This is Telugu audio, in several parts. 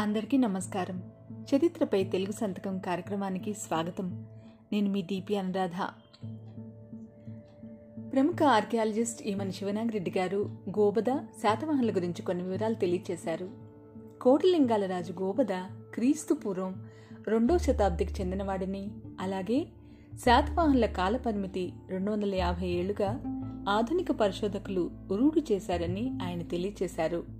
అందరికీ నమస్కారం. చరిత్రపై తెలుగు సంతకం కార్యక్రమానికి స్వాగతం. నేను మీ డిపి అనురాధ. ప్రముఖ ఆర్కియాలజిస్ట్ ఈమన్ శివనాగిరెడ్డి గారు గోబద శాతవాహనుల గురించి కొన్ని వివరాలు తెలియచేశారు. కోటిలింగాల రాజు గోబద క్రీస్తు పూర్వం రెండో శతాబ్దికి చెందినవాడిని అలాగే శాతవాహనుల కాలపరిమితి రెండు వందల యాభై ఏళ్ళుగా ఆధునిక పరిశోధకులు రూఢి చేశారని ఆయన తెలియచేశారు.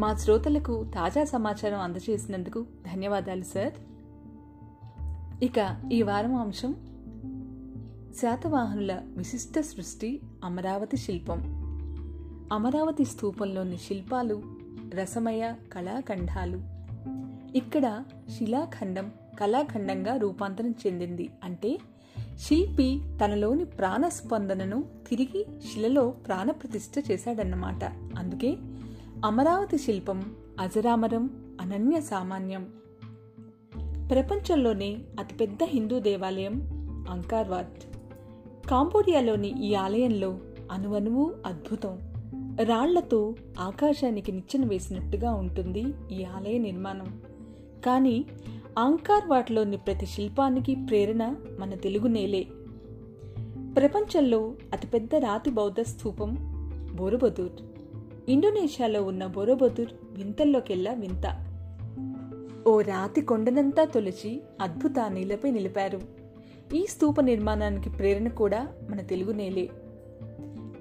మా శ్రోతలకు తాజా సమాచారం అందజేసినందుకు ధన్యవాదాలు సార్. ఇక ఈ వారం అంశం శాతవాహనుల విశిష్ట సృష్టి అమరావతి శిల్పం. అమరావతి స్థూపంలోని శిల్పాలు రసమయ కళాఖండాలు. ఇక్కడ శిలాఖండం కళాఖండంగా రూపాంతరం చెందింది. అంటే శిల్పి తనలోని ప్రాణస్పందనను తిరిగి శిలలో ప్రాణప్రతిష్ఠ చేశాడన్నమాట. అందుకే అమరావతి శిల్పం అజరామరం అనన్య సామాన్యం. ప్రపంచంలోనే అతిపెద్ద హిందూ దేవాలయం అంకార్వాట్. కాంబోడియాలోని ఈ ఆలయంలో అనువనువు అద్భుతం. రాళ్ళతో ఆకాశానికి నిచ్చెన వేసినట్టుగా ఉంటుంది ఈ ఆలయ నిర్మాణం. కానీ ఆంకార్ వాట్లోని ప్రతి శిల్పానికి ప్రేరణ మన తెలుగు నేలే. ప్రపంచంలో అతిపెద్ద రాతి బౌద్ధ స్థూపం బోరుబదూర్. ఇండోనేషియాలో ఉన్న బోరోబొదూర్ వింతల్లోకెల్లా వింత. ఓ రాతి కొండనంతా తొలచి అద్భుత నీలపై నిలిపారు. ఈ స్తూప నిర్మాణానికి ప్రేరణ కూడా మన తెలుగు నేలే.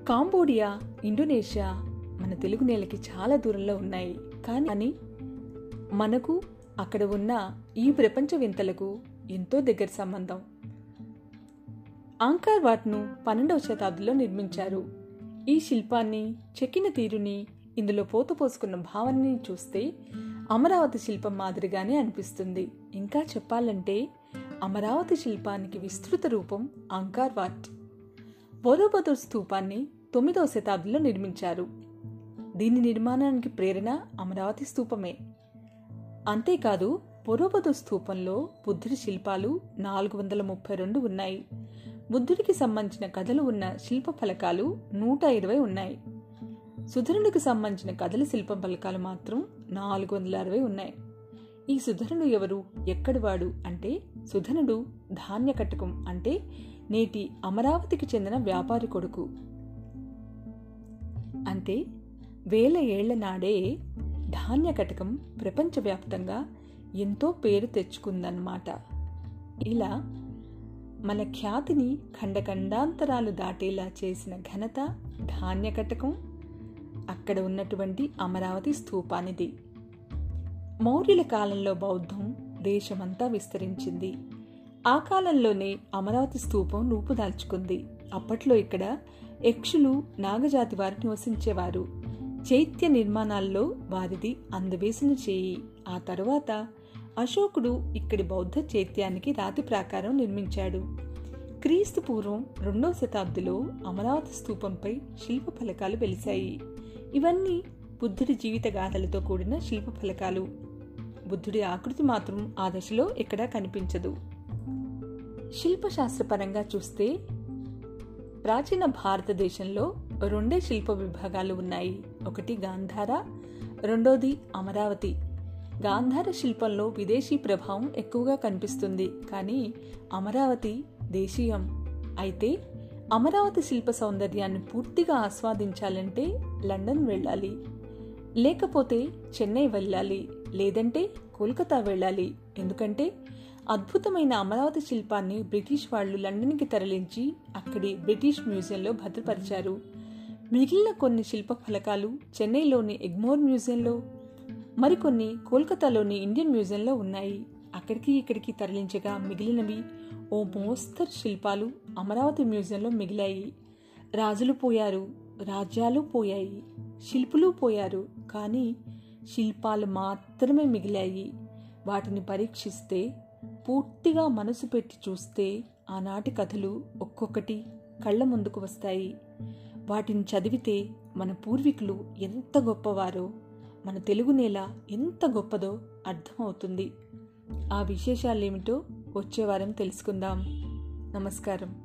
కాంబోడియా ఇండోనేషియా మన తెలుగు నేలకి చాలా దూరంలో ఉన్నాయి. కానీ మనకు అక్కడ ఉన్న ఈ ప్రపంచ వింతలకు ఎంతో దగ్గర సంబంధం. ఆంకార్ వాట్ను పన్నెండవ శతాబ్దిలో నిర్మించారు. ఈ శిల్పాన్ని చెక్కిన తీరుని ఇందులో పోత పోసుకున్న భావనని చూస్తే అమరావతి శిల్పం మాదిరిగానే అనిపిస్తుంది. ఇంకా చెప్పాలంటే అమరావతి శిల్పానికి విస్తృత రూపం అంకార్ వాట్. బోధోబదుర్ స్థూపాన్ని తొమ్మిదవ శతాబ్దిలో నిర్మించారు. దీని నిర్మాణానికి ప్రేరణ అమరావతి స్థూపమే. అంతేకాదు పొరోబదు స్థూపంలో బుద్ధుడి శిల్పాలు నాలుగు వందల ముప్పై రెండు ఉన్నాయి. బుద్ధుడికి సంబంధించిన కథలు ఉన్న శిల్ప ఫలకాలు నూట ఇరవై ఉన్నాయి. సుధరుడికి సంబంధించిన కథల శిల్ప ఫలకాలు మాత్రం నాలుగు వందల అరవై ఉన్నాయి. ఈ సుధరుడు ఎవరు? ఎక్కడివాడు అంటే సుధనుడు ధాన్య కటకం అంటే నేటి అమరావతికి చెందిన వ్యాపారి కొడుకు. అంటే వేల ఏళ్ళ నాడే ధాన్య కటకం ప్రపంచవ్యాప్తంగా ఎంతో పేరు తెచ్చుకుందన్నమాట. ఇలా మన ఖ్యాతిని ఖండఖండాంతరాలు దాటేలా చేసిన ఘనత ధాన్య కటకం. అక్కడ ఉన్నటువంటి అమరావతి స్థూపానిది. మౌర్యుల కాలంలో బౌద్ధం దేశమంతా విస్తరించింది. ఆ కాలంలోనే అమరావతి స్థూపం రూపుదాల్చుకుంది. అప్పట్లో ఇక్కడ యక్షులు నాగజాతి వారు నివసించేవారు చైత్య నిర్మాణాల్లో వారిది అందవేసిన చేయి. ఆ తరువాత అశోకుడు ఇక్కడి బౌద్ధ చైత్యానికి రాతి ప్రాకారం నిర్మించాడు. క్రీస్తు పూర్వం రెండవ శతాబ్దిలో అమరావతి స్తూపంపై శిల్ప ఫలకాలు వెలిశాయి. ఇవన్నీ బుద్ధుడి జీవిత గాథలతో కూడిన శిల్ప ఫలకాలు. బుద్ధుడి ఆకృతి మాత్రం ఆ దశలో ఎక్కడా కనిపించదు. శిల్పశాస్త్రపరంగా చూస్తే ప్రాచీన భారతదేశంలో రెండే శిల్ప విభాగాలు ఉన్నాయి. ఒకటి గాంధార రెండోది అమరావతి. గాంధార శిల్పంలో విదేశీ ప్రభావం ఎక్కువగా కనిపిస్తుంది. కానీ అమరావతి దేశీయం. అయితే అమరావతి శిల్ప సౌందర్యాన్ని పూర్తిగా ఆస్వాదించాలంటే లండన్ వెళ్ళాలి. లేకపోతే చెన్నై వెళ్ళాలి. లేదంటే కోల్కతా వెళ్ళాలి. ఎందుకంటే అద్భుతమైన అమరావతి శిల్పాన్ని బ్రిటిష్ వాళ్ళు లండన్కి తరలించి అక్కడి బ్రిటిష్ మ్యూజియంలో భద్రపరిచారు. మిగిలిన కొన్ని శిల్ప ఫలకాలు చెన్నైలోని ఎగ్మోర్ మ్యూజియంలో మరికొన్ని కోల్కతాలోని ఇండియన్ మ్యూజియంలో ఉన్నాయి. అక్కడికి ఇక్కడికి తరలించగా మిగిలినవి ఓ మోస్తరు శిల్పాలు అమరావతి మ్యూజియంలో మిగిలాయి. రాజులు పోయారు రాజ్యాలు పోయాయి శిల్పులు పోయారు కానీ శిల్పాలు మాత్రమే మిగిలాయి. వాటిని పరీక్షిస్తే పూర్తిగా మనసు పెట్టి చూస్తే ఆనాటి కథలు ఒక్కొక్కటి కళ్ళ ముందుకు వస్తాయి. వాటిని చదివితే మన పూర్వీకులు ఎంత గొప్పవారో మన తెలుగు నేల ఎంత గొప్పదో అర్థమవుతుంది. ఆ విశేషాలేమిటో వచ్చే వారం తెలుసుకుందాం. నమస్కారం.